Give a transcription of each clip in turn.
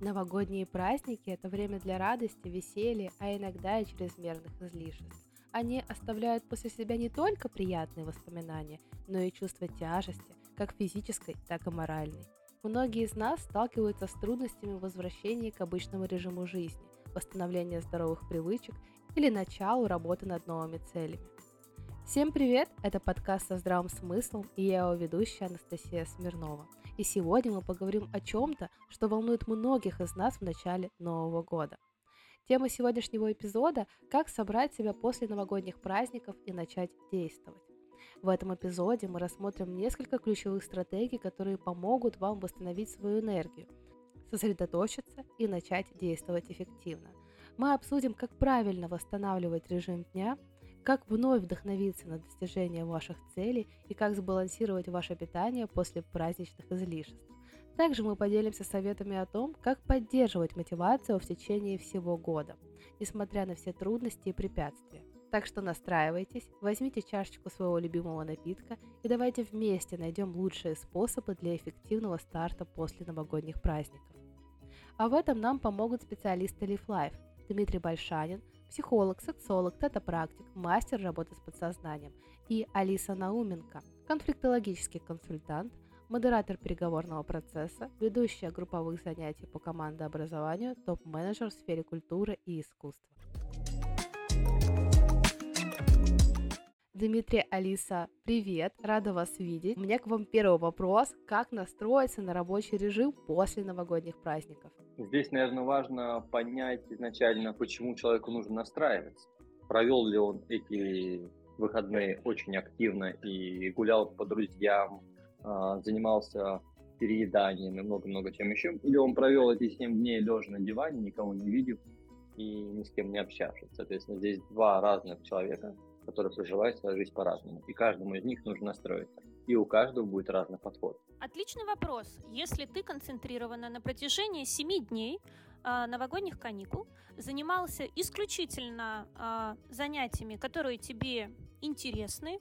Новогодние праздники – это время для радости, веселья, а иногда и чрезмерных излишеств. Они оставляют после себя не только приятные воспоминания, но и чувство тяжести, как физической, так и моральной. Многие из нас сталкиваются с трудностями возвращения к обычному режиму жизни, восстановления здоровых привычек или началу работы над новыми целями. Всем привет! Это подкаст со здравым смыслом и я его ведущая Анастасия Смирнова. И сегодня мы поговорим о чем-то, что волнует многих из нас в начале Нового года. Тема сегодняшнего эпизода – как собрать себя после новогодних праздников и начать действовать. В этом эпизоде мы рассмотрим несколько ключевых стратегий, которые помогут вам восстановить свою энергию, сосредоточиться и начать действовать эффективно. Мы обсудим, как правильно восстанавливать режим дня – как вновь вдохновиться на достижение ваших целей и как сбалансировать ваше питание после праздничных излишеств. Также мы поделимся советами о том, как поддерживать мотивацию в течение всего года, несмотря на все трудности и препятствия. Так что настраивайтесь, возьмите чашечку своего любимого напитка и давайте вместе найдем лучшие способы для эффективного старта после новогодних праздников. А в этом нам помогут специалисты Leaf Life Дмитрий Большанин – психолог, сексолог, тета-практик, мастер работы с подсознанием, и Алиса Науменко, конфликтологический консультант, модератор переговорного процесса, ведущая групповых занятий по командообразованию, топ-менеджер в сфере культуры и искусства. Дмитрий, Алиса, привет, рада вас видеть. У меня к вам первый вопрос. Как настроиться на рабочий режим после новогодних праздников? Здесь, наверное, важно понять изначально, почему человеку нужно настраиваться. Провел ли он эти выходные очень активно и гулял по друзьям, а, занимался перееданием и много-много чем еще, или он провел эти 7 дней лежа на диване, никого не видев и ни с кем не общавшись. Соответственно, здесь два разных человека, которые проживают свою жизнь по-разному. И каждому из них нужно настроиться. И у каждого будет разный подход. Отличный вопрос. Если ты концентрированно на протяжении 7 дней э, новогодних каникул занимался исключительно э, занятиями, которые тебе интересны,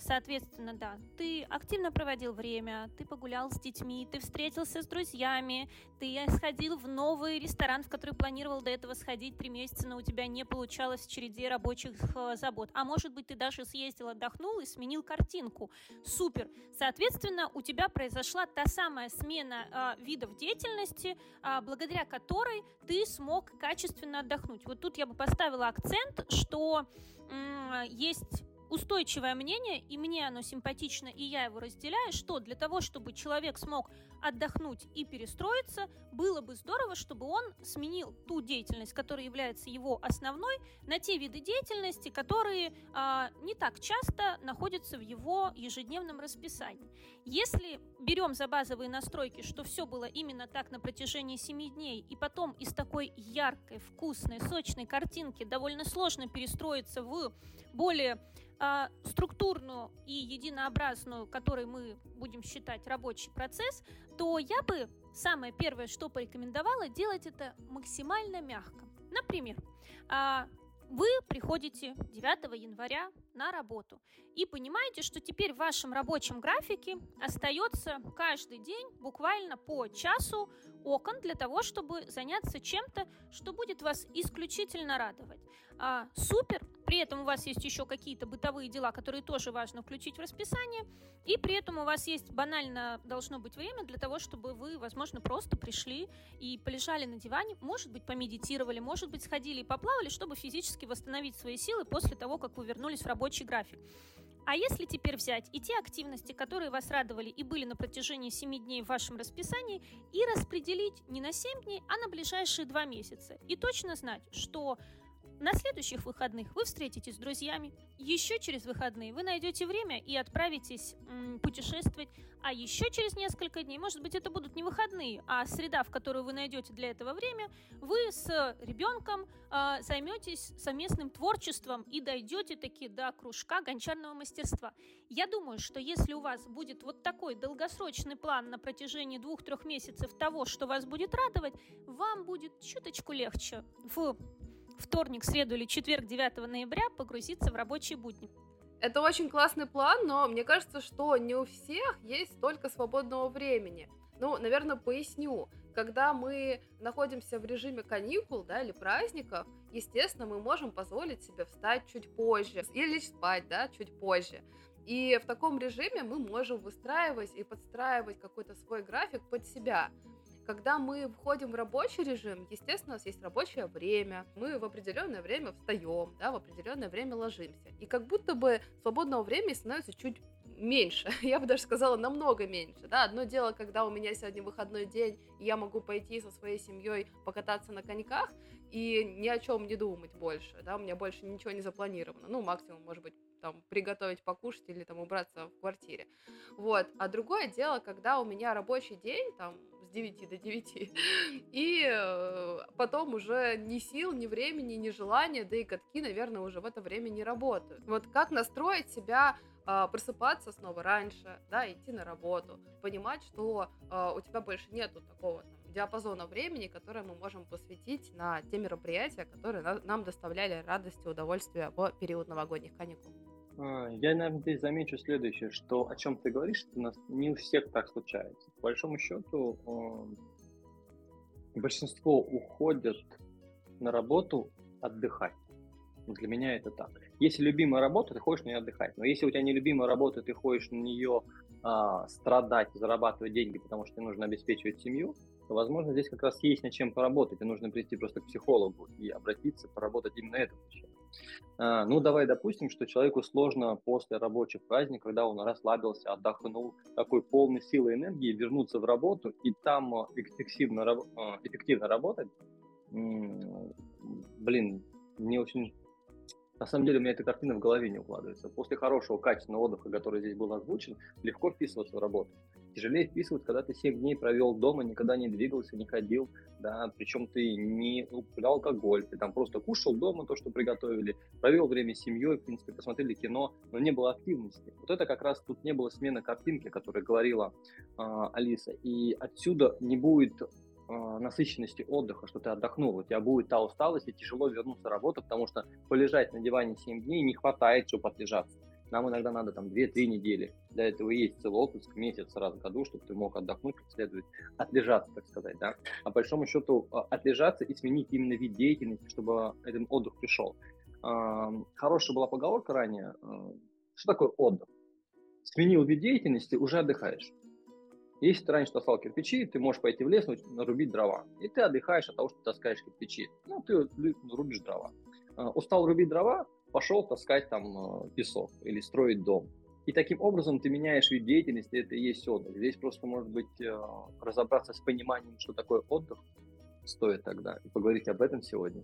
соответственно, да, ты активно проводил время, ты погулял с детьми, ты встретился с друзьями, ты сходил в новый ресторан, в который планировал до этого сходить три месяца, но у тебя не получалось в череде рабочих э, забот. А может быть, ты даже съездил, отдохнул и сменил картинку. Супер. Соответственно, у тебя произошла та самая смена э, видов деятельности, э, благодаря которой ты смог качественно отдохнуть. Вот тут я бы поставила акцент, что э, есть устойчивое мнение, и мне оно симпатично, и я его разделяю, что для того, чтобы человек смог отдохнуть и перестроиться, было бы здорово, чтобы он сменил ту деятельность, которая является его основной, на те виды деятельности, которые а, не так часто находятся в его ежедневном расписании. Если берем за базовые настройки, что все было именно так на протяжении 7 дней, и потом из такой яркой, вкусной, сочной картинки довольно сложно перестроиться в более а, структурную и единообразную, которой мы будем считать рабочий процесс, то я бы самое первое, что порекомендовала, делать это максимально мягко. Например, а, вы приходите 9 января на работу и понимаете, что теперь в вашем рабочем графике остается каждый день буквально по часу окон для того, чтобы заняться чем-то, что будет вас исключительно радовать. А, супер! При этом у вас есть еще какие-то бытовые дела, которые тоже важно включить в расписание, и при этом у вас есть банально должно быть время для того, чтобы вы, возможно, просто пришли и полежали на диване, может быть, помедитировали, может быть, сходили и поплавали, чтобы физически восстановить свои силы после того, как вы вернулись в рабочий график. А если теперь взять и те активности, которые вас радовали и были на протяжении 7 дней в вашем расписании, и распределить не на 7 дней, а на ближайшие 2 месяца. И точно знать, что на следующих выходных вы встретитесь с друзьями. Еще через выходные вы найдете время и отправитесь м, путешествовать. А еще через несколько дней, может быть, это будут не выходные, а среда, в которую вы найдете для этого время, вы с ребенком э, займетесь совместным творчеством и дойдете таки до кружка гончарного мастерства. Я думаю, что если у вас будет вот такой долгосрочный план на протяжении двух-трех месяцев того, что вас будет радовать, вам будет чуточку легче в вторник, среду или четверг 9 ноября погрузиться в рабочие будни. Это очень классный план, но мне кажется, что не у всех есть столько свободного времени. Ну, наверное, поясню. Когда мы находимся в режиме каникул, да, или праздников, естественно, мы можем позволить себе встать чуть позже или спать, да, чуть позже. И в таком режиме мы можем выстраивать и подстраивать какой-то свой график под себя. Когда мы входим в рабочий режим, естественно, у нас есть рабочее время, мы в определенное время встаем, да, в определенное время ложимся. И как будто бы свободного времени становится чуть меньше, я бы даже сказала намного меньше, да, одно дело, когда у меня сегодня выходной день, и я могу пойти со своей семьей покататься на коньках и ни о чем не думать больше, да, у меня больше ничего не запланировано, ну, максимум, может быть, там, приготовить покушать или там убраться в квартире, вот, а другое дело, когда у меня рабочий день, там, 9 до 9, и э, потом уже ни сил, ни времени, ни желания, да и катки, наверное, уже в это время не работают. Вот как настроить себя а, просыпаться снова раньше, да, идти на работу, понимать, что а, у тебя больше нету такого там, диапазона времени, которое мы можем посвятить на те мероприятия, которые нам доставляли радость и удовольствие в период новогодних каникул. А, я, наверное, здесь замечу следующее, что о чем ты говоришь, у нас не у всех так случается. По большому счету, большинство уходят на работу отдыхать. Для меня это так. Если любимая работа, ты ходишь на нее отдыхать. Но если у тебя не любимая работа, ты ходишь на нее а, страдать, зарабатывать деньги, потому что тебе нужно обеспечивать семью, то, возможно, здесь как раз есть над чем поработать. И нужно прийти просто к психологу и обратиться, поработать именно это. А, ну, давай допустим, что человеку сложно после рабочих праздников, когда он расслабился, отдохнул, такой полный силы и энергии, вернуться в работу и там а, эффективно, а, эффективно работать. Блин, мне очень на самом деле у меня эта картина в голове не укладывается. После хорошего, качественного отдыха, который здесь был озвучен, легко вписываться в работу. Тяжелее вписываться, когда ты 7 дней провел дома, никогда не двигался, не ходил, да, причем ты не употреблял алкоголь, ты там просто кушал дома то, что приготовили, провел время с семьей, в принципе, посмотрели кино, но не было активности. Вот это как раз тут не было смены картинки, о которой говорила э, Алиса. И отсюда не будет насыщенности отдыха, что ты отдохнул, у тебя будет та усталость, и тяжело вернуться на работу, потому что полежать на диване 7 дней не хватает, чтобы отлежаться. Нам иногда надо там 2-3 недели. Для этого есть целый отпуск, месяц раз в году, чтобы ты мог отдохнуть, как следует, отлежаться, так сказать, да. А по большому счету а, отлежаться и сменить именно вид деятельности, чтобы этот отдых пришел. Хорошая была поговорка ранее. А, что такое отдых? Сменил вид деятельности, уже отдыхаешь. Если ты раньше таскал кирпичи, ты можешь пойти в лес, нарубить дрова. И ты отдыхаешь от того, что ты таскаешь кирпичи. Ну, ты рубишь дрова. А, устал рубить дрова, пошел таскать там а, песок или строить дом. И таким образом ты меняешь вид деятельности, это и есть отдых. Здесь просто, может быть, а, разобраться с пониманием, что такое отдых, стоит тогда, и поговорить об этом сегодня.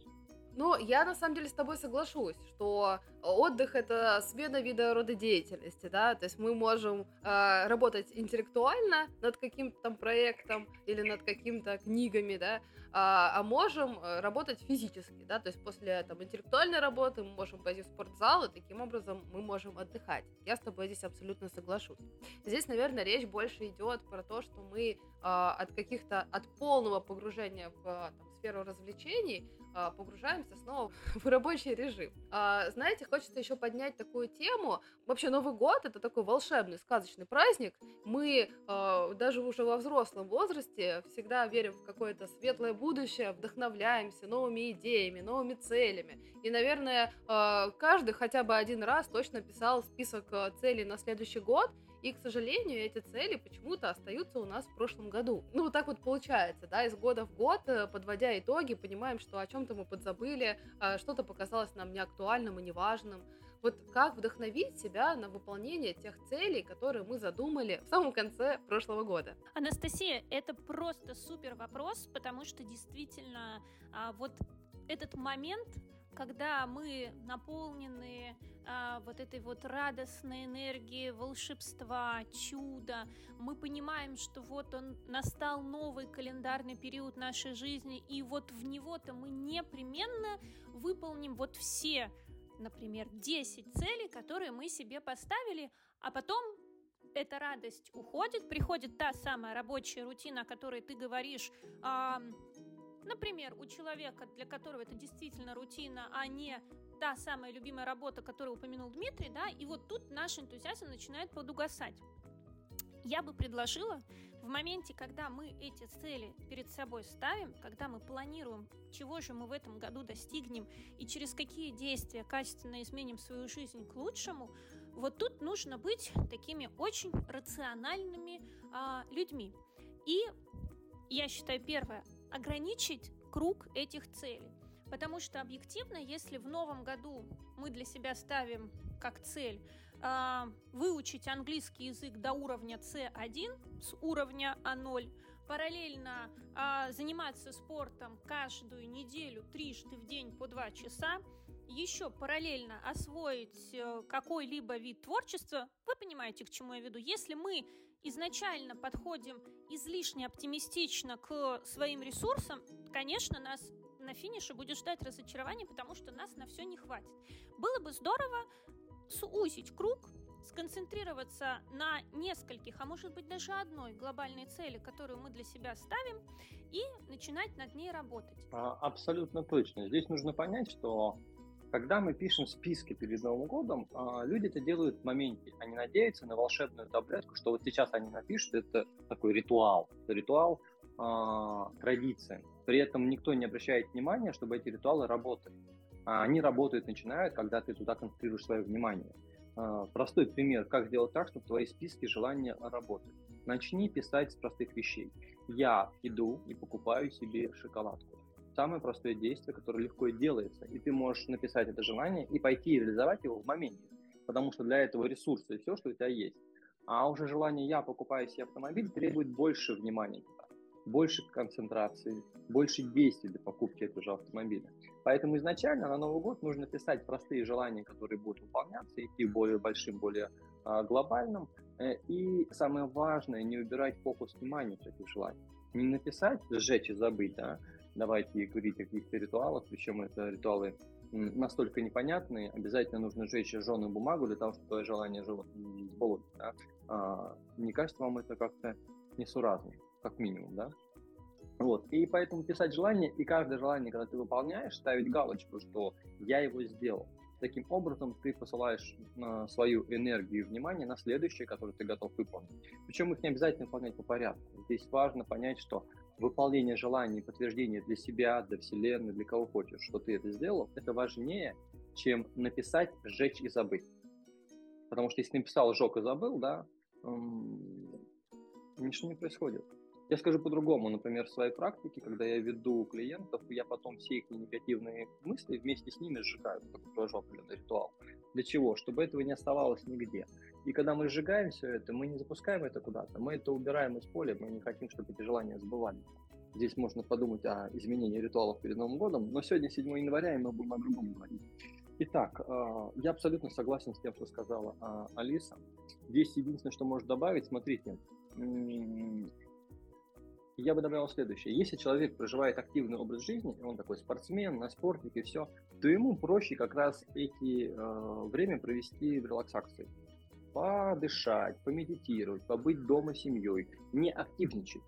Ну, я на самом деле с тобой соглашусь, что отдых это смена вида рода деятельности, да, то есть мы можем э, работать интеллектуально над каким-то там проектом или над какими-то книгами, да, а, а можем э, работать физически, да, то есть после там интеллектуальной работы мы можем пойти в спортзал, и таким образом мы можем отдыхать. Я с тобой здесь абсолютно соглашусь. Здесь, наверное, речь больше идет про то, что мы э, от каких-то, от полного погружения в там, сферу развлечений погружаемся снова в рабочий режим. А, знаете, хочется еще поднять такую тему. Вообще Новый год это такой волшебный, сказочный праздник. Мы а, даже уже во взрослом возрасте всегда верим в какое-то светлое будущее, вдохновляемся новыми идеями, новыми целями. И, наверное, каждый хотя бы один раз точно писал список целей на следующий год. И, к сожалению, эти цели почему-то остаются у нас в прошлом году. Ну, вот так вот получается, да, из года в год, э, подводя итоги, понимаем, что о чем-то мы подзабыли, а что-то показалось нам неактуальным и неважным. Вот как вдохновить себя на выполнение тех целей, которые мы задумали в самом конце прошлого года? Анастасия, это просто супер вопрос, потому что действительно а, вот этот момент когда мы наполнены а, вот этой вот радостной энергией волшебства, чуда, мы понимаем, что вот он настал новый календарный период нашей жизни, и вот в него-то мы непременно выполним вот все, например, 10 целей, которые мы себе поставили, а потом эта радость уходит, приходит та самая рабочая рутина, о которой ты говоришь, а, Например, у человека, для которого это действительно рутина, а не та самая любимая работа, которую упомянул Дмитрий, да, и вот тут наш энтузиазм начинает подугасать. Я бы предложила в моменте, когда мы эти цели перед собой ставим, когда мы планируем, чего же мы в этом году достигнем и через какие действия качественно изменим свою жизнь к лучшему, вот тут нужно быть такими очень рациональными а, людьми. И я считаю, первое, ограничить круг этих целей. Потому что объективно, если в новом году мы для себя ставим как цель э, выучить английский язык до уровня C1 с уровня А0, параллельно э, заниматься спортом каждую неделю трижды в день по два часа, еще параллельно освоить э, какой-либо вид творчества, вы понимаете, к чему я веду. Если мы изначально подходим излишне оптимистично к своим ресурсам, конечно, нас на финише будет ждать разочарование, потому что нас на все не хватит. Было бы здорово сузить круг, сконцентрироваться на нескольких, а может быть даже одной глобальной цели, которую мы для себя ставим, и начинать над ней работать. А, абсолютно точно. Здесь нужно понять, что когда мы пишем списки перед Новым годом, а, люди это делают в моменте. Они надеются на волшебную таблетку, что вот сейчас они напишут, это такой ритуал. Ритуал э, традиции. При этом никто не обращает внимания, чтобы эти ритуалы работали. А они работают, начинают, когда ты туда концентрируешь свое внимание. Простой пример, как сделать так, чтобы твои списки желания работали. Начни писать с простых вещей. Я иду и покупаю себе шоколадку. Самое простое действие, которое легко делается. И ты можешь написать это желание и пойти реализовать его в моменте. Потому что для этого ресурсы и все, что у тебя есть. А уже желание «я покупаю себе автомобиль» требует больше внимания больше концентрации, больше действий для покупки этого же автомобиля. Поэтому изначально на Новый год нужно писать простые желания, которые будут выполняться, идти более большим, более а, глобальным. Э, и самое важное, не убирать фокус внимания с этих желаний. Не написать, сжечь и забыть, а давайте говорить о каких-то ритуалах, причем это ритуалы настолько непонятные, обязательно нужно сжечь жженую бумагу для того, чтобы твое желание сбылось. Да? А, не кажется вам это как-то несуразно? как минимум, да. Вот, и поэтому писать желание, и каждое желание, когда ты выполняешь, ставить галочку, что я его сделал. Таким образом, ты посылаешь э, свою энергию и внимание на следующее, которое ты готов выполнить. Причем их не обязательно выполнять по порядку. Здесь важно понять, что выполнение желаний, подтверждение для себя, для Вселенной, для кого хочешь, что ты это сделал, это важнее, чем написать, сжечь и забыть. Потому что если написал, сжег и забыл, да, ничего не происходит. Я скажу по-другому, например, в своей практике, когда я веду клиентов, я потом все их негативные мысли вместе с ними сжигаю, такой провожу определенный ритуал. Для чего? Чтобы этого не оставалось нигде. И когда мы сжигаем все это, мы не запускаем это куда-то, мы это убираем из поля, мы не хотим, чтобы эти желания сбывались. Здесь можно подумать о изменении ритуалов перед Новым годом, но сегодня 7 января, и мы будем о другом говорить. Итак, а, я абсолютно согласен с тем, что сказала а, Алиса. Здесь единственное, что может добавить, смотрите, я бы добавил следующее. Если человек проживает активный образ жизни, он такой спортсмен, на спортник и все, то ему проще как раз эти э, время провести в релаксации. Подышать, помедитировать, побыть дома с семьей, не активничать.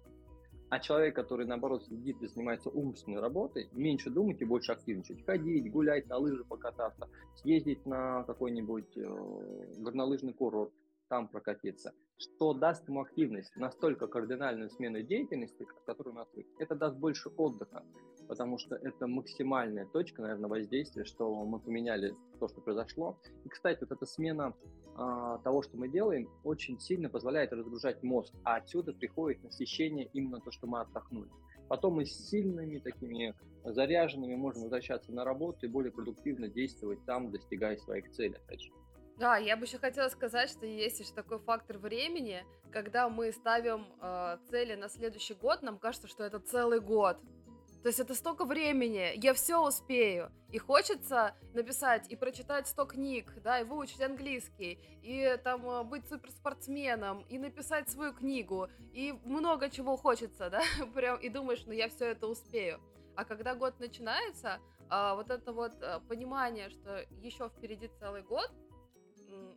А человек, который, наоборот, сидит и занимается умственной работой, меньше думать и больше активничать. Ходить, гулять, на лыжи покататься, съездить на какой-нибудь э, горнолыжный курорт, там прокатиться, что даст ему активность, настолько кардинальную смену деятельности, которую он отвык. Это даст больше отдыха, потому что это максимальная точка, наверное, воздействия, что мы поменяли то, что произошло. И, кстати, вот эта смена а, того, что мы делаем, очень сильно позволяет разгружать мозг, а отсюда приходит насыщение именно то, что мы отдохнули. Потом мы с сильными такими заряженными можем возвращаться на работу и более продуктивно действовать там, достигая своих целей, опять же. Да, я бы еще хотела сказать, что есть еще такой фактор времени, когда мы ставим э, цели на следующий год, нам кажется, что это целый год. То есть это столько времени, я все успею. И хочется написать и прочитать 100 книг, да, и выучить английский, и там э, быть суперспортсменом, и написать свою книгу, и много чего хочется, да, прям, и думаешь, ну я все это успею. А когда год начинается, а, вот это вот а, понимание, что еще впереди целый год,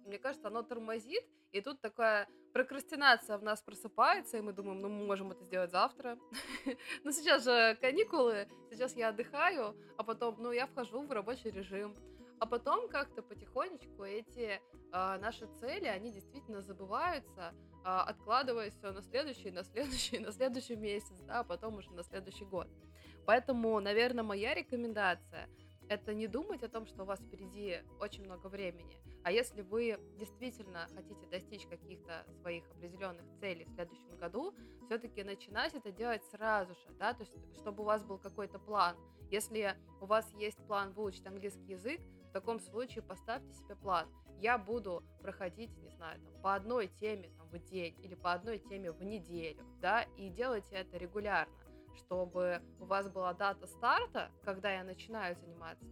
мне кажется, оно тормозит, и тут такая прокрастинация в нас просыпается, и мы думаем, ну, мы можем это сделать завтра. Но сейчас же каникулы, сейчас я отдыхаю, а потом, ну, я вхожу в рабочий режим. А потом как-то потихонечку эти э, наши цели, они действительно забываются, а, откладывая все на следующий, на следующий, на следующий месяц, да, а потом уже на следующий год. Поэтому, наверное, моя рекомендация – это не думать о том, что у вас впереди очень много времени, а если вы действительно хотите достичь каких-то своих определенных целей в следующем году, все-таки начинать это делать сразу же, да, то есть чтобы у вас был какой-то план. Если у вас есть план выучить английский язык, в таком случае поставьте себе план. Я буду проходить, не знаю, там, по одной теме там, в день или по одной теме в неделю, да, и делайте это регулярно, чтобы у вас была дата старта, когда я начинаю заниматься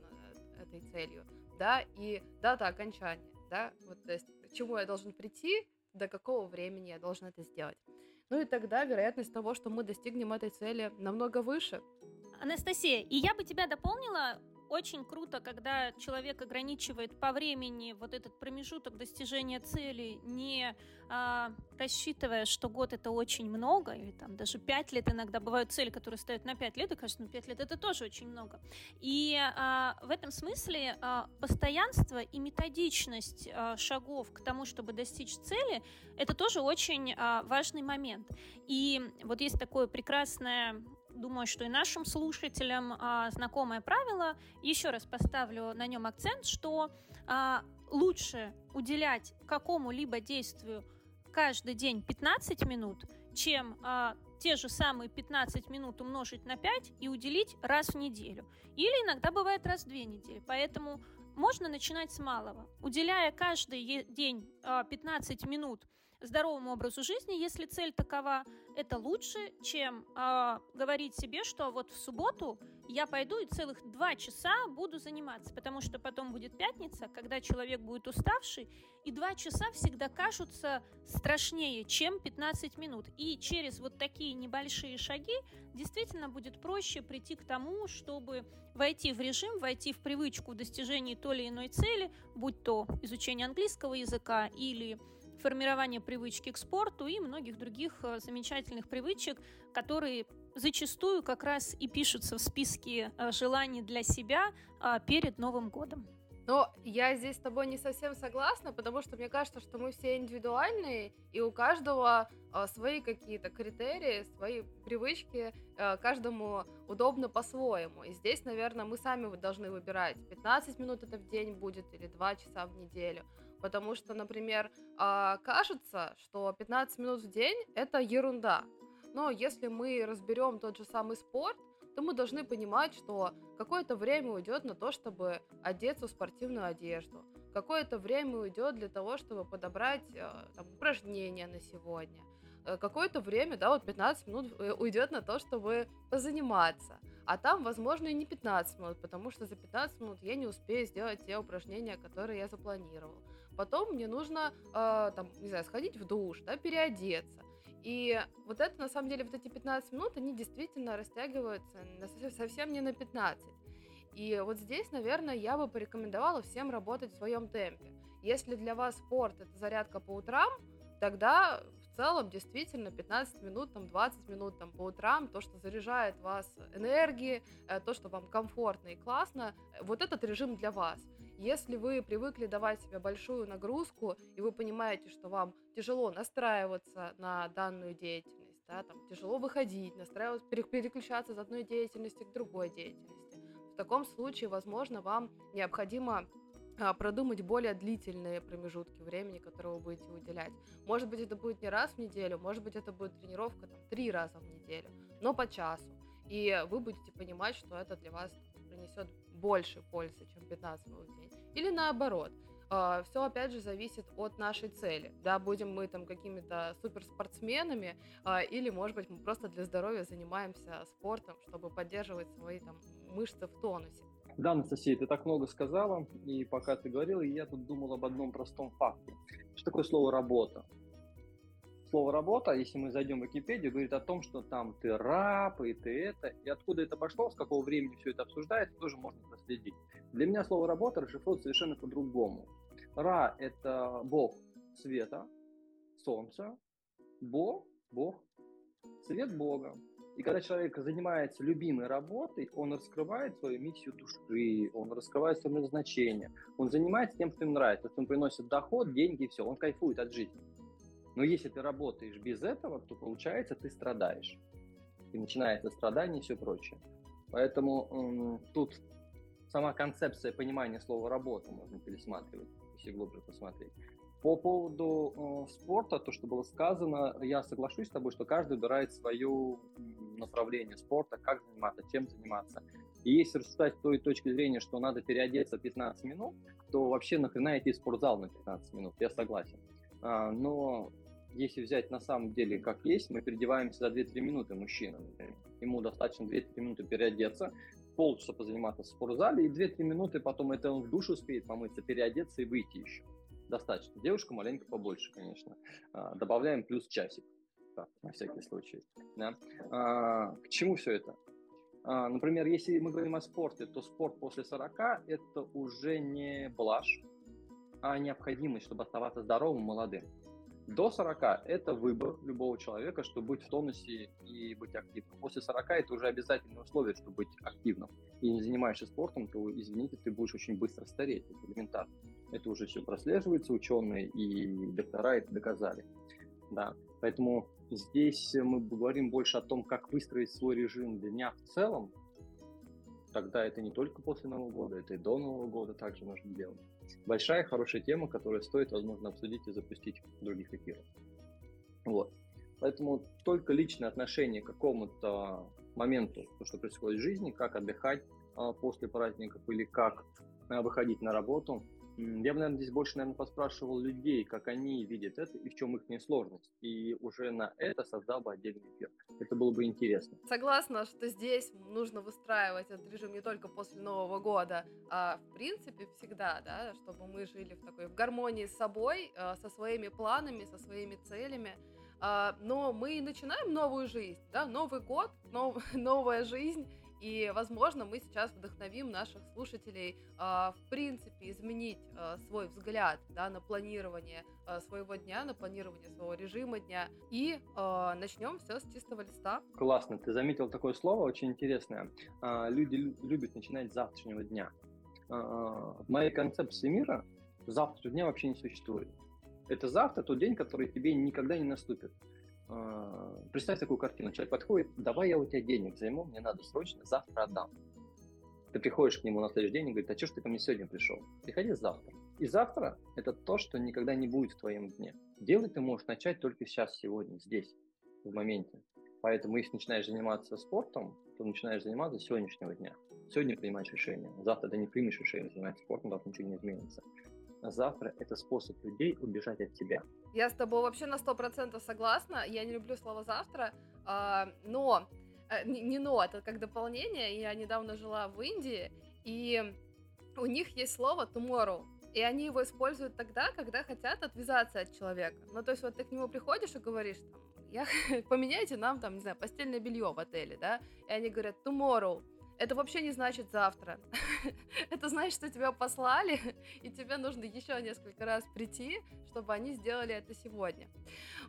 этой целью, да, и дата окончания, да, вот, то есть, к чему я должен прийти, до какого времени я должен это сделать. Ну и тогда вероятность того, что мы достигнем этой цели, намного выше. Анастасия, и я бы тебя дополнила очень круто, когда человек ограничивает по времени вот этот промежуток достижения цели, не а, рассчитывая, что год это очень много, или там даже пять лет иногда бывают цели, которые ставят на пять лет, и кажется, ну пять лет это тоже очень много. И а, в этом смысле а, постоянство и методичность а, шагов к тому, чтобы достичь цели, это тоже очень а, важный момент. И вот есть такое прекрасное думаю, что и нашим слушателям а, знакомое правило. Еще раз поставлю на нем акцент, что а, лучше уделять какому-либо действию каждый день 15 минут, чем а, те же самые 15 минут умножить на 5 и уделить раз в неделю. Или иногда бывает раз в две недели. Поэтому можно начинать с малого. Уделяя каждый день 15 минут здоровому образу жизни, если цель такова, это лучше, чем э, говорить себе, что вот в субботу я пойду и целых два часа буду заниматься, потому что потом будет пятница, когда человек будет уставший, и два часа всегда кажутся страшнее, чем 15 минут. И через вот такие небольшие шаги действительно будет проще прийти к тому, чтобы войти в режим, войти в привычку в достижении той или иной цели, будь то изучение английского языка или формирование привычки к спорту и многих других э, замечательных привычек, которые зачастую как раз и пишутся в списке э, желаний для себя а, перед Новым годом. Но я здесь с тобой не совсем согласна, потому что мне кажется, что мы все индивидуальные, и у каждого э, свои какие-то критерии, свои привычки, каждому удобно по-своему. И здесь, наверное, мы сами должны выбирать, 15 минут это в день будет или 2 часа в неделю. Потому что, например, э, кажется, что 15 минут в день это ерунда. Но если мы разберем тот же самый спорт, то мы должны понимать, что какое-то время уйдет на то, чтобы одеться в спортивную одежду, какое-то время уйдет для того, чтобы подобрать э, там, упражнения на сегодня, э, какое-то время, да, вот 15 минут э, уйдет на то, чтобы позаниматься. А там, возможно, и не 15 минут, потому что за 15 минут я не успею сделать те упражнения, которые я запланировал. Потом мне нужно, э, там, не знаю, сходить в душ, да, переодеться. И вот это, на самом деле, вот эти 15 минут, они действительно растягиваются совсем не на 15. И вот здесь, наверное, я бы порекомендовала всем работать в своем темпе. Если для вас спорт это зарядка по утрам, тогда в целом действительно 15 минут, там 20 минут там, по утрам, то, что заряжает вас энергией, э, то, что вам комфортно и классно, вот этот режим для вас. Если вы привыкли давать себе большую нагрузку, и вы понимаете, что вам тяжело настраиваться на данную деятельность, да, там, тяжело выходить, настраиваться, переключаться из одной деятельности к другой деятельности, в таком случае, возможно, вам необходимо а, продумать более длительные промежутки времени, которые вы будете уделять. Может быть, это будет не раз в неделю, может быть, это будет тренировка там, три раза в неделю, но по часу. И вы будете понимать, что это для вас принесет больше пользы, чем 15 минут в день. Или наоборот. А, Все, опять же, зависит от нашей цели. Да, будем мы там какими-то суперспортсменами, а, или, может быть, мы просто для здоровья занимаемся спортом, чтобы поддерживать свои там мышцы в тонусе. Да, Анастасия, ты так много сказала, и пока ты говорила, я тут думал об одном простом факте. Что такое слово «работа»? Слово «работа», если мы зайдем в Википедию, говорит о том, что там ты раб, и ты это, и откуда это пошло, с какого времени все это обсуждается, тоже можно проследить. Для меня слово «работа» расшифруется совершенно по-другому. Ра – это бог света, солнца, Бог, Бог, свет Бога. И когда человек занимается любимой работой, он раскрывает свою миссию души, он раскрывает свое назначение, он занимается тем, что ему нравится, он приносит доход, деньги и все, он кайфует от жизни. Но если ты работаешь без этого, то получается ты страдаешь. И начинается страдание и все прочее. Поэтому м, тут сама концепция понимания слова работа можно пересматривать, если глубже посмотреть. По поводу э, спорта, то, что было сказано, я соглашусь с тобой, что каждый выбирает свое направление спорта, как заниматься, чем заниматься. И если рассуждать с той точки зрения, что надо переодеться 15 минут, то вообще нахрена идти в спортзал на 15 минут, я согласен. А, но если взять на самом деле как есть, мы переодеваемся за 2-3 минуты мужчина. Ему достаточно 2-3 минуты переодеться, полчаса позаниматься в спортзале, и 2-3 минуты потом это он в душ успеет помыться, переодеться и выйти еще. Достаточно. Девушка маленько побольше, конечно. А, добавляем плюс часик. Так, на всякий случай. Да. А, к чему все это? А, например, если мы говорим о спорте, то спорт после 40 – это уже не блажь, а необходимость, чтобы оставаться здоровым молодым. До 40 – это выбор любого человека, чтобы быть в тонусе и быть активным. После 40 – это уже обязательное условие, чтобы быть активным. И не занимаешься спортом, то, извините, ты будешь очень быстро стареть, это элементарно. Это уже все прослеживается, ученые и доктора это доказали. Да. Поэтому здесь мы говорим больше о том, как выстроить свой режим дня в целом. Тогда это не только после Нового года, это и до Нового года также нужно делать. Большая, хорошая тема, которую стоит, возможно, обсудить и запустить в других эфирах. Вот. Поэтому только личное отношение к какому-то моменту, то, что происходит в жизни, как отдыхать а, после праздников или как а, выходить на работу, я бы, наверное, здесь больше, наверное, поспрашивал людей, как они видят это и в чем их несложность. И уже на это создал бы отдельный эфир. Это было бы интересно. Согласна, что здесь нужно выстраивать этот режим не только после Нового года, а в принципе всегда, да, чтобы мы жили в такой в гармонии с собой, а, со своими планами, со своими целями. А, но мы начинаем новую жизнь, да, Новый год, нов, новая жизнь, и, возможно, мы сейчас вдохновим наших слушателей, э, в принципе, изменить э, свой взгляд да, на планирование э, своего дня, на планирование своего режима дня. И начнем все с чистого листа. Классно. Ты заметил такое слово, очень интересное. Люди любят начинать с завтрашнего дня. В моей концепции мира завтрашнего дня вообще не существует. Это завтра тот день, который тебе никогда не наступит. А, представь такую картину. Человек подходит, давай я у тебя денег займу, мне надо срочно, завтра отдам. Ты приходишь к нему на следующий день и говорит, а что ж ты ко мне сегодня пришел? Приходи завтра. И завтра – это то, что никогда не будет в твоем дне. Делать ты можешь начать только сейчас, сегодня, здесь, в моменте. Поэтому, если начинаешь заниматься спортом, то начинаешь заниматься сегодняшнего дня. Сегодня принимаешь решение. Завтра ты не примешь решение заниматься спортом, завтра ничего не изменится завтра это способ людей убежать от тебя. Я с тобой вообще на сто процентов согласна. Я не люблю слово завтра, а, но э, не но, это как дополнение. Я недавно жила в Индии, и у них есть слово tomorrow. И они его используют тогда, когда хотят отвязаться от человека. Ну, то есть вот ты к нему приходишь и говоришь, там, я, поменяйте нам, там, не знаю, постельное белье в отеле, да? И они говорят, tomorrow это вообще не значит завтра. это значит, что тебя послали, и тебе нужно еще несколько раз прийти, чтобы они сделали это сегодня.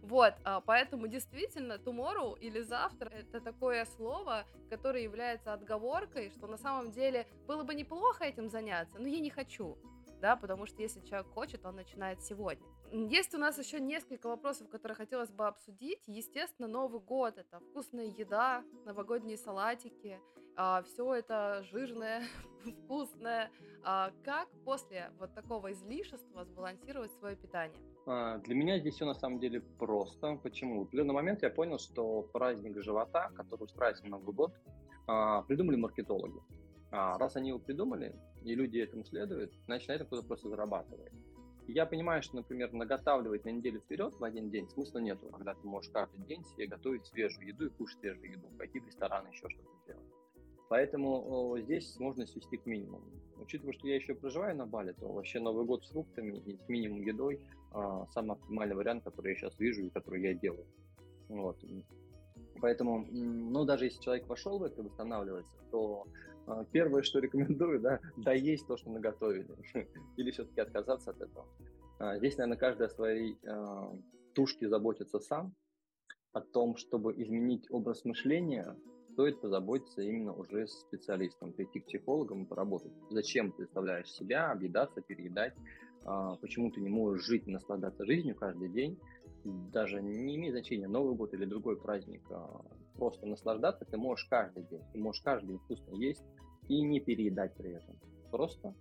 Вот, а, поэтому действительно tomorrow или завтра это такое слово, которое является отговоркой, что на самом деле было бы неплохо этим заняться, но я не хочу да, потому что если человек хочет, он начинает сегодня. Есть у нас еще несколько вопросов, которые хотелось бы обсудить. Естественно, Новый год — это вкусная еда, новогодние салатики, а, все это жирное, вкусное. А, как после вот такого излишества сбалансировать свое питание? А, для меня здесь все на самом деле просто. Почему? В определенный момент я понял, что праздник живота, который устраивается на Новый год, а, придумали маркетологи. А раз они его придумали, и люди этому следуют, значит, на этом кто-то просто зарабатывает. И я понимаю, что, например, наготавливать на неделю вперед в один день смысла нету, когда ты можешь каждый день себе готовить свежую еду и кушать свежую еду, пойти в ресторан, еще что-то сделать. Поэтому здесь можно свести к минимуму. Учитывая, что я еще проживаю на Бали, то вообще Новый год с фруктами и с минимум едой а, самый оптимальный вариант, который я сейчас вижу и который я делаю. Вот. Поэтому, ну, даже если человек вошел в это восстанавливается, то первое, что рекомендую, да, доесть то, что наготовили, или все-таки отказаться от этого. А, здесь, наверное, каждый о своей а, тушке заботится сам, о том, чтобы изменить образ мышления, стоит позаботиться именно уже с специалистом, прийти к психологам и поработать. Зачем ты представляешь себя, объедаться, переедать, почему ты не можешь жить и наслаждаться жизнью каждый день, даже не имеет значения, Новый год или другой праздник, а, просто наслаждаться ты можешь каждый день. Ты можешь каждый день вкусно есть и не переедать при этом. Просто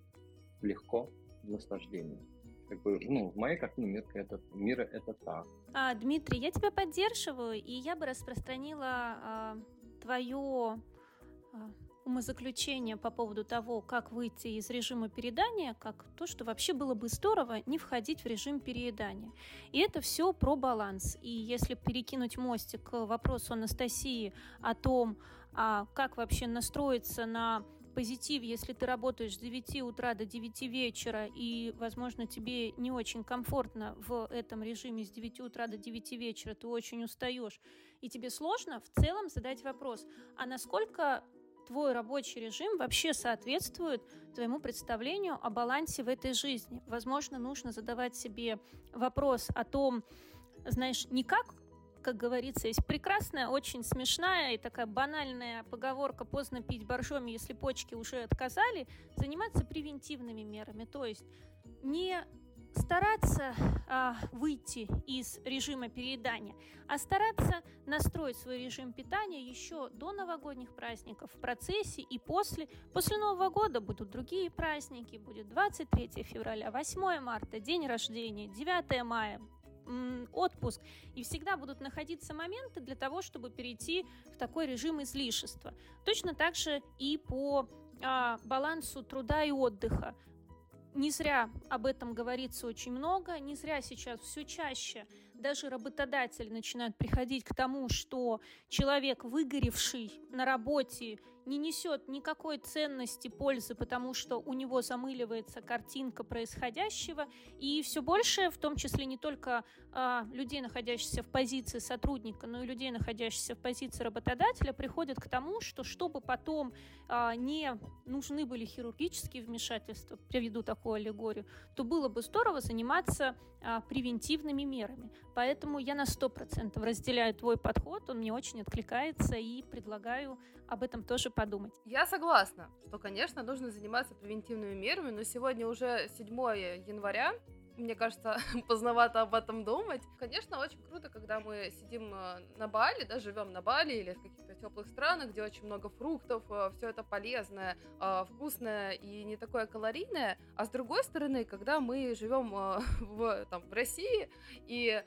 легко в наслаждении. Как бы, ну, в моей картине мира это, мира это так. А, Дмитрий, я тебя поддерживаю, и я бы распространила а, твое а, умозаключение по поводу того, как выйти из режима переедания, как то, что вообще было бы здорово не входить в режим переедания. И это все про баланс. И если перекинуть мостик к вопросу Анастасии о том, а как вообще настроиться на позитив, если ты работаешь с 9 утра до 9 вечера, и, возможно, тебе не очень комфортно в этом режиме с 9 утра до 9 вечера, ты очень устаешь, и тебе сложно в целом задать вопрос, а насколько твой рабочий режим вообще соответствует твоему представлению о балансе в этой жизни. Возможно, нужно задавать себе вопрос о том, знаешь, не как как говорится, есть прекрасная, очень смешная и такая банальная поговорка «поздно пить боржоми, если почки уже отказали», заниматься превентивными мерами, то есть не стараться а, выйти из режима переедания, а стараться настроить свой режим питания еще до новогодних праздников, в процессе и после. После Нового года будут другие праздники, будет 23 февраля, 8 марта, день рождения, 9 мая, отпуск, и всегда будут находиться моменты для того, чтобы перейти в такой режим излишества. Точно так же и по а, балансу труда и отдыха не зря об этом говорится очень много, не зря сейчас все чаще даже работодатели начинают приходить к тому, что человек, выгоревший на работе, не несет никакой ценности, пользы, потому что у него замыливается картинка происходящего, и все больше, в том числе не только а, людей, находящихся в позиции сотрудника, но и людей, находящихся в позиции работодателя, приходят к тому, что чтобы потом а, не нужны были хирургические вмешательства, приведу такую аллегорию, то было бы здорово заниматься а, превентивными мерами. Поэтому я на 100% разделяю твой подход, он мне очень откликается и предлагаю об этом тоже подумать. Я согласна, что, конечно, нужно заниматься превентивными мерами, но сегодня уже 7 января, мне кажется, поздновато об этом думать. Конечно, очень круто, когда мы сидим э, на Бали, да, живем на Бали или в каких-то теплых странах, где очень много фруктов, э, все это полезное, э, вкусное и не такое калорийное. А с другой стороны, когда мы живем в, там, в России и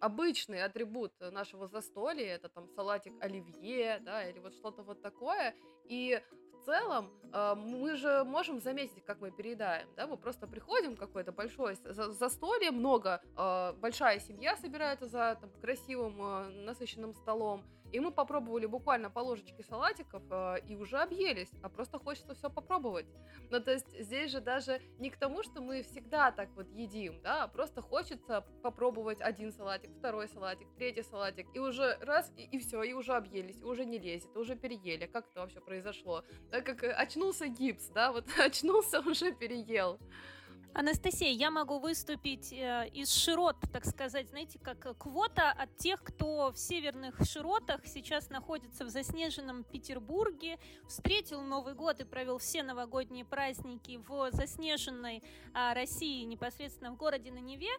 обычный атрибут нашего застолья, это там салатик оливье, да, или вот что-то вот такое, и в целом э, мы же можем заметить, как мы переедаем, да, мы просто приходим какое-то большое застолье, много, э, большая семья собирается за там, красивым э, насыщенным столом, и мы попробовали буквально по ложечке салатиков э, и уже объелись, а просто хочется все попробовать. Ну, то есть здесь же даже не к тому, что мы всегда так вот едим, да, а просто хочется попробовать один салатик, второй салатик, третий салатик, и уже раз, и, и все, и уже объелись, и уже не лезет, уже переели. Как это вообще произошло? Так как очнулся гипс, да, вот очнулся, уже переел. Анастасия, я могу выступить э, из широт, так сказать, знаете, как квота от тех, кто в северных широтах сейчас находится в заснеженном Петербурге, встретил Новый год и провел все новогодние праздники в заснеженной а, России, непосредственно в городе на Неве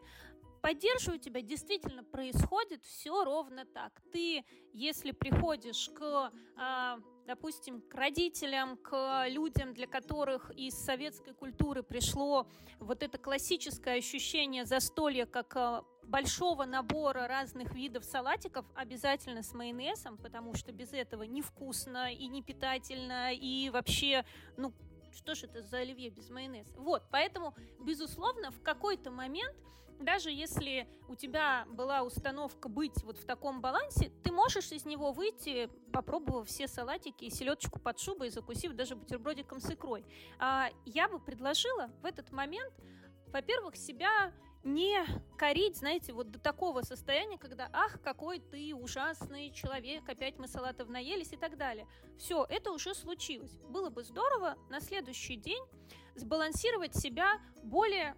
поддерживаю тебя, действительно происходит все ровно так. Ты, если приходишь к, а, допустим, к родителям, к людям, для которых из советской культуры пришло вот это классическое ощущение застолья как а, большого набора разных видов салатиков, обязательно с майонезом, потому что без этого невкусно и не питательно, и вообще, ну, что же это за оливье без майонеза? Вот, поэтому, безусловно, в какой-то момент даже если у тебя была установка быть вот в таком балансе, ты можешь из него выйти, попробовав все салатики и селедочку под шубой, закусив даже бутербродиком с икрой. А я бы предложила в этот момент, во-первых, себя не корить, знаете, вот до такого состояния, когда «ах, какой ты ужасный человек, опять мы салатов наелись» и так далее. Все, это уже случилось. Было бы здорово на следующий день сбалансировать себя более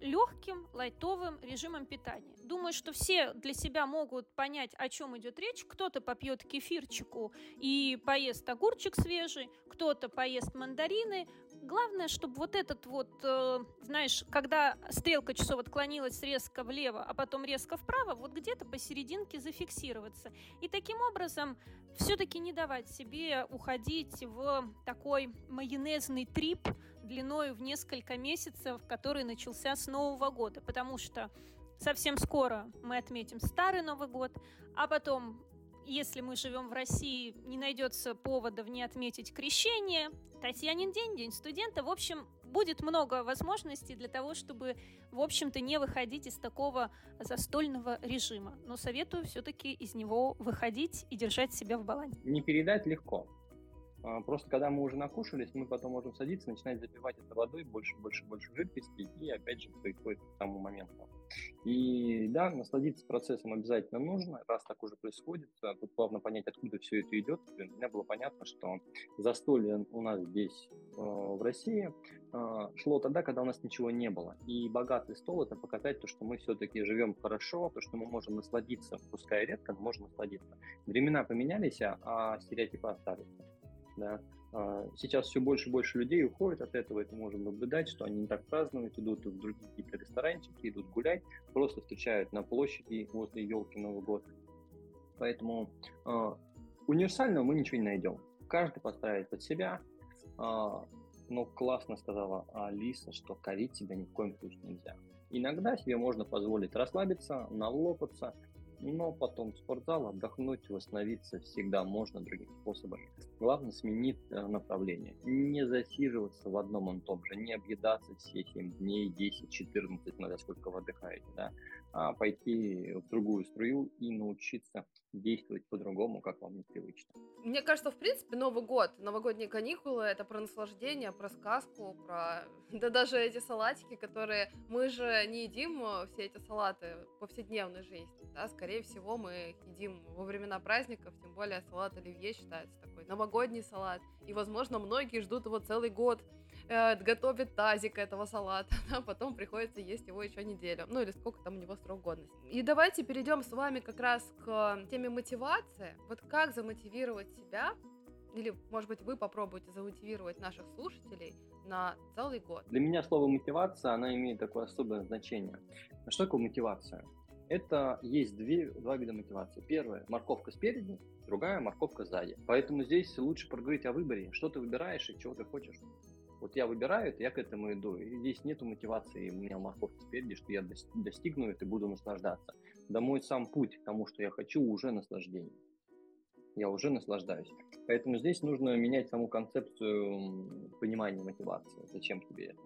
легким, лайтовым режимом питания. Думаю, что все для себя могут понять, о чем идет речь. Кто-то попьет кефирчику и поест огурчик свежий, кто-то поест мандарины, главное, чтобы вот этот вот, э, знаешь, когда стрелка часов отклонилась резко влево, а потом резко вправо, вот где-то посерединке зафиксироваться. И таким образом все-таки не давать себе уходить в такой майонезный трип длиной в несколько месяцев, который начался с Нового года, потому что совсем скоро мы отметим Старый Новый год, а потом если мы живем в России, не найдется поводов не отметить крещение, Татьянин день, день студента. В общем, будет много возможностей для того, чтобы, в общем-то, не выходить из такого застольного режима. Но советую все-таки из него выходить и держать себя в балансе. Не передать легко. А, просто когда мы уже накушались, мы потом можем садиться, начинать запивать это водой, больше, больше, больше жидкости, и опять же приходит к тому моменту. И да, насладиться процессом обязательно нужно, раз так уже происходит. А тут главное понять, откуда все это идет. Для меня было понятно, что застолье у нас здесь, э, в России, э, шло тогда, когда у нас ничего не было. И богатый стол – это показать то, что мы все-таки живем хорошо, то, что мы можем насладиться, пускай редко, но можем насладиться. Времена поменялись, а стереотипы остались да. А, сейчас все больше и больше людей уходят от этого, это можем наблюдать, что они не так празднуют, идут в другие какие-то ресторанчики, идут гулять, просто встречают на площади возле елки Новый год. Поэтому э, универсального мы ничего не найдем. Каждый поставит под себя. Э, но классно сказала Алиса, что корить себя ни в коем случае нельзя. Иногда себе можно позволить расслабиться, налопаться, но потом в спортзал отдохнуть, восстановиться всегда можно другими способами. Главное сменить э, направление, не засиживаться в одном и том же, не объедаться все 7 дней, 10, 14, надо сколько вы отдыхаете, да, пойти в другую струю и научиться действовать по-другому, как вам непривычно. Мне кажется, в принципе, Новый год, новогодние каникулы — это про наслаждение, про сказку, про... Да даже эти салатики, которые... Мы же не едим э, все эти салаты в повседневной жизни, да, скорее всего, мы едим во времена праздников, тем более салат оливье считается такой новогодний салат, и, возможно, многие ждут его целый год, э, готовит тазик этого салата, а потом приходится есть его еще неделю, ну или сколько там у него срок годности. И давайте перейдем с вами как раз к теме мотивации. Вот как замотивировать себя или, может быть, вы попробуете замотивировать наших слушателей на целый год? Для меня слово мотивация, она имеет такое особое значение. Что такое мотивация? Это есть две, два вида мотивации. Первая – морковка спереди, другая – морковка сзади. Поэтому здесь лучше проговорить о выборе. Что ты выбираешь и чего ты хочешь. Вот я выбираю это, я к этому иду. И здесь нет мотивации у меня морковки спереди, что я достигну это и буду наслаждаться. Да мой сам путь к тому, что я хочу, уже наслаждение. Я уже наслаждаюсь. Поэтому здесь нужно менять саму концепцию понимания мотивации. Зачем тебе это?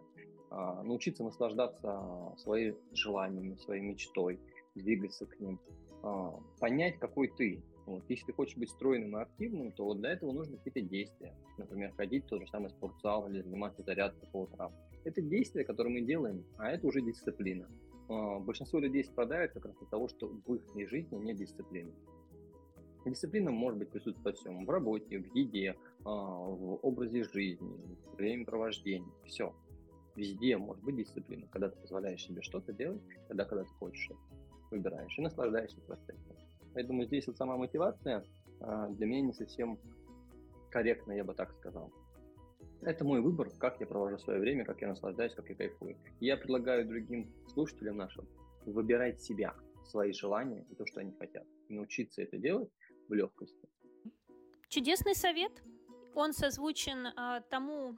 А, научиться наслаждаться своими желаниями, своей мечтой, двигаться к ним. А, понять, какой ты, вот. Если ты хочешь быть стройным и активным, то вот для этого нужны какие-то действия. Например, ходить в тот же самый спортзал или заниматься зарядкой по утрам. Это действия, которые мы делаем, а это уже дисциплина. А, большинство людей страдают как раз от того, что в их жизни нет дисциплины. Дисциплина может быть присутствовать во всем. В работе, в еде, а, в образе жизни, в времяпровождении. Все. Везде может быть дисциплина, когда ты позволяешь себе что-то делать, когда, когда ты хочешь выбираешь и наслаждаешься процессом. Поэтому здесь вот сама мотивация а, для меня не совсем корректна, я бы так сказал. Это мой выбор, как я провожу свое время, как я наслаждаюсь, как я кайфую. Я предлагаю другим слушателям нашим выбирать себя, свои желания и то, что они хотят. И научиться это делать в легкости. Чудесный совет. Он созвучен э, тому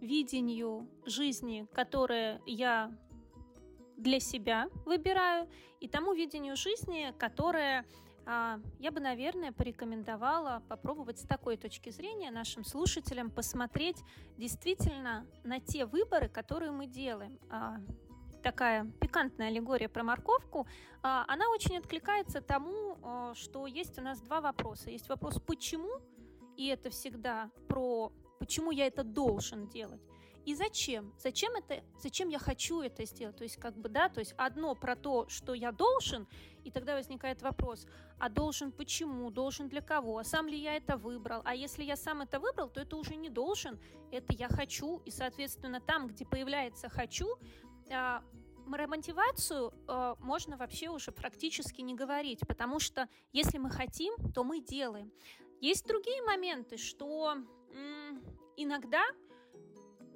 видению жизни, которое я для себя выбираю, и тому видению жизни, которое а, я бы, наверное, порекомендовала попробовать с такой точки зрения нашим слушателям посмотреть действительно на те выборы, которые мы делаем. А, такая пикантная аллегория про морковку, а, она очень откликается тому, что есть у нас два вопроса. Есть вопрос «почему?», и это всегда про «почему я это должен делать?», и зачем? Зачем это? Зачем я хочу это сделать? То есть как бы да, то есть одно про то, что я должен, и тогда возникает вопрос: а должен почему? Должен для кого? А сам ли я это выбрал? А если я сам это выбрал, то это уже не должен, это я хочу, и соответственно там, где появляется хочу, а, мотивацию э, можно вообще уже практически не говорить, потому что если мы хотим, то мы делаем. Есть другие моменты, что м- иногда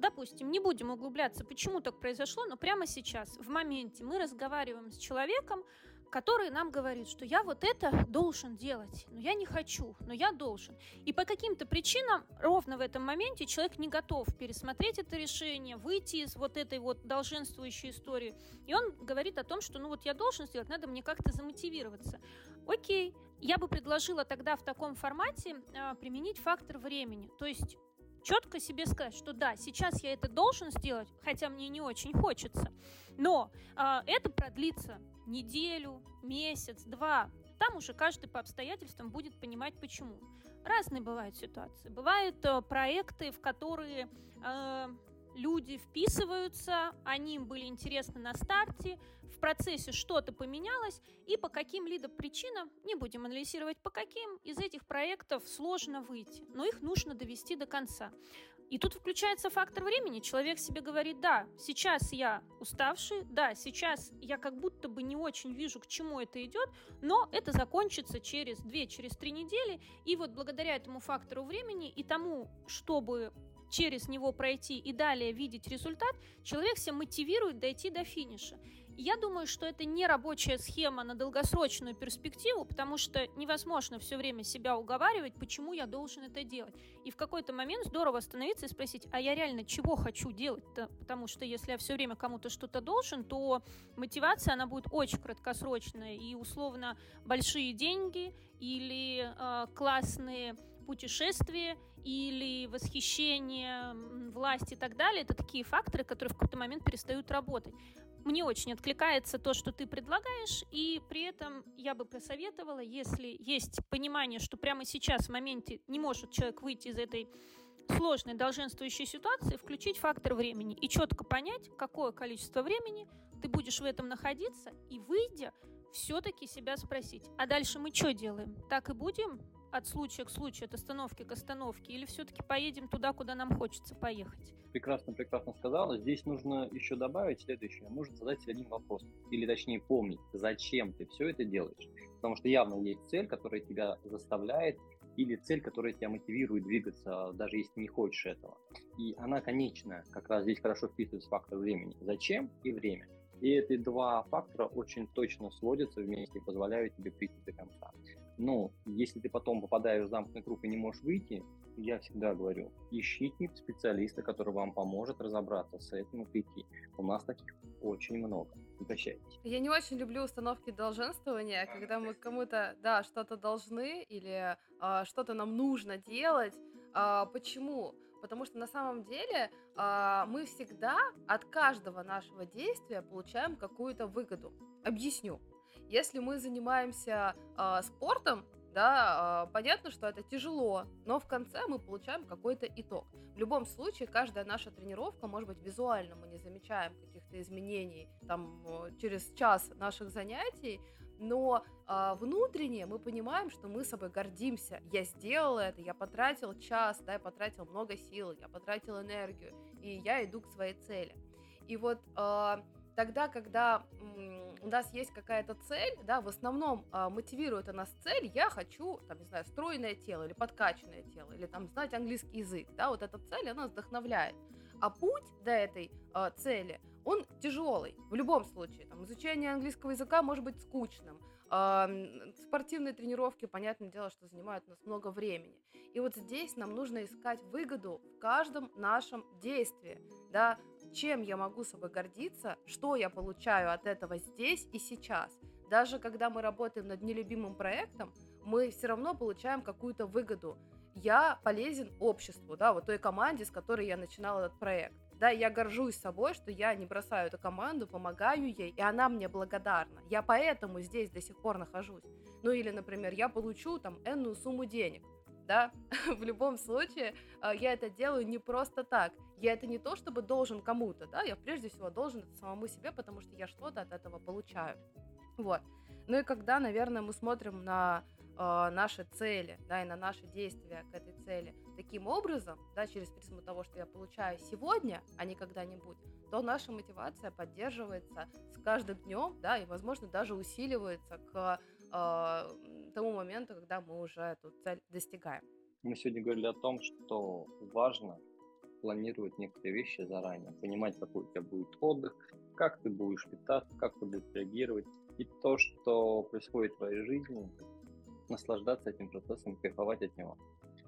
допустим, не будем углубляться, почему так произошло, но прямо сейчас, в моменте, мы разговариваем с человеком, который нам говорит, что я вот это должен делать, но я не хочу, но я должен. И по каким-то причинам ровно в этом моменте человек не готов пересмотреть это решение, выйти из вот этой вот долженствующей истории. И он говорит о том, что ну вот я должен сделать, надо мне как-то замотивироваться. Окей, я бы предложила тогда в таком формате э, применить фактор времени. То есть четко себе сказать, что да, сейчас я это должен сделать, хотя мне не очень хочется, но э, это продлится неделю, месяц, два. Там уже каждый по обстоятельствам будет понимать, почему. Разные бывают ситуации. Бывают э, проекты, в которые э, люди вписываются, они им были интересны на старте, в процессе что-то поменялось, и по каким-либо причинам, не будем анализировать по каким, из этих проектов сложно выйти, но их нужно довести до конца. И тут включается фактор времени. Человек себе говорит, да, сейчас я уставший, да, сейчас я как будто бы не очень вижу, к чему это идет, но это закончится через 2-3 через недели. И вот благодаря этому фактору времени и тому, чтобы через него пройти и далее видеть результат, человек себя мотивирует дойти до финиша. Я думаю, что это не рабочая схема на долгосрочную перспективу, потому что невозможно все время себя уговаривать, почему я должен это делать. И в какой-то момент здорово остановиться и спросить, а я реально чего хочу делать-то? Потому что если я все время кому-то что-то должен, то мотивация, она будет очень краткосрочная. И условно большие деньги или э, классные путешествия или восхищение власти и так далее, это такие факторы, которые в какой-то момент перестают работать. Мне очень откликается то, что ты предлагаешь, и при этом я бы посоветовала, если есть понимание, что прямо сейчас в моменте не может человек выйти из этой сложной долженствующей ситуации, включить фактор времени и четко понять, какое количество времени ты будешь в этом находиться, и выйдя, все-таки себя спросить, а дальше мы что делаем? Так и будем от случая к случаю, от остановки к остановке, или все-таки поедем туда, куда нам хочется поехать? Прекрасно, прекрасно сказала. Здесь нужно еще добавить следующее. Нужно задать себе один вопрос, или точнее помнить, зачем ты все это делаешь. Потому что явно есть цель, которая тебя заставляет, или цель, которая тебя мотивирует двигаться, даже если не хочешь этого. И она конечная, как раз здесь хорошо вписывается фактор времени. Зачем и время. И эти два фактора очень точно сводятся вместе и позволяют тебе прийти до конца. Но если ты потом попадаешь в замкнутый круг и не можешь выйти, я всегда говорю, ищите специалиста, который вам поможет разобраться с этим и прийти. У нас таких очень много. Обращайтесь. Я не очень люблю установки долженствования, когда мы кому-то, да, что-то должны или а, что-то нам нужно делать. А, почему? Потому что на самом деле а, мы всегда от каждого нашего действия получаем какую-то выгоду. Объясню. Если мы занимаемся э, спортом, да, э, понятно, что это тяжело, но в конце мы получаем какой-то итог. В любом случае, каждая наша тренировка, может быть, визуально мы не замечаем каких-то изменений там через час наших занятий, но э, внутренне мы понимаем, что мы собой гордимся. Я сделал это, я потратил час, да, я потратил много сил, я потратил энергию, и я иду к своей цели. И вот э, тогда, когда у нас есть какая-то цель, да, в основном э, мотивирует у нас цель, я хочу, там, не знаю, стройное тело или подкачанное тело, или там знать английский язык, да, вот эта цель, она вдохновляет. А путь до этой э, цели, он тяжелый, в любом случае, там, изучение английского языка может быть скучным, э, спортивные тренировки, понятное дело, что занимают у нас много времени. И вот здесь нам нужно искать выгоду в каждом нашем действии, да, чем я могу собой гордиться, что я получаю от этого здесь и сейчас. Даже когда мы работаем над нелюбимым проектом, мы все равно получаем какую-то выгоду. Я полезен обществу, да, вот той команде, с которой я начинала этот проект. Да, я горжусь собой, что я не бросаю эту команду, помогаю ей, и она мне благодарна. Я поэтому здесь до сих пор нахожусь. Ну или, например, я получу там энную сумму денег да, в любом случае а, я это делаю не просто так. Я это не то, чтобы должен кому-то, да, я прежде всего должен это самому себе, потому что я что-то от этого получаю. Вот. Ну и когда, наверное, мы смотрим на э, наши цели, да, и на наши действия к этой цели таким образом, да, через призму того, что я получаю сегодня, а не когда-нибудь, то наша мотивация поддерживается с каждым днем, да, и, возможно, даже усиливается к э, тому моменту, когда мы уже эту цель достигаем. Мы сегодня говорили о том, что важно планировать некоторые вещи заранее, понимать, какой у тебя будет отдых, как ты будешь питаться, как ты будешь реагировать. И то, что происходит в твоей жизни, наслаждаться этим процессом, кайфовать от него,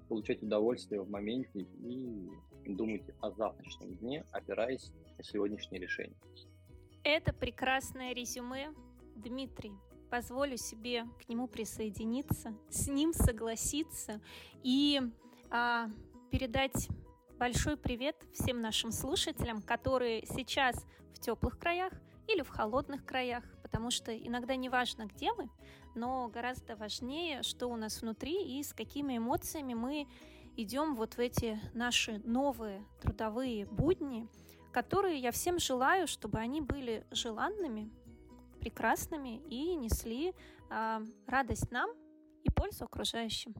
получать удовольствие в моменте и думать о завтрашнем дне, опираясь на сегодняшние решения. Это прекрасное резюме, Дмитрий. Позволю себе к нему присоединиться, с ним согласиться и а, передать большой привет всем нашим слушателям, которые сейчас в теплых краях или в холодных краях, потому что иногда не важно, где мы, но гораздо важнее, что у нас внутри и с какими эмоциями мы идем вот в эти наши новые трудовые будни, которые я всем желаю, чтобы они были желанными, прекрасными и несли э, радость нам и пользу окружающим.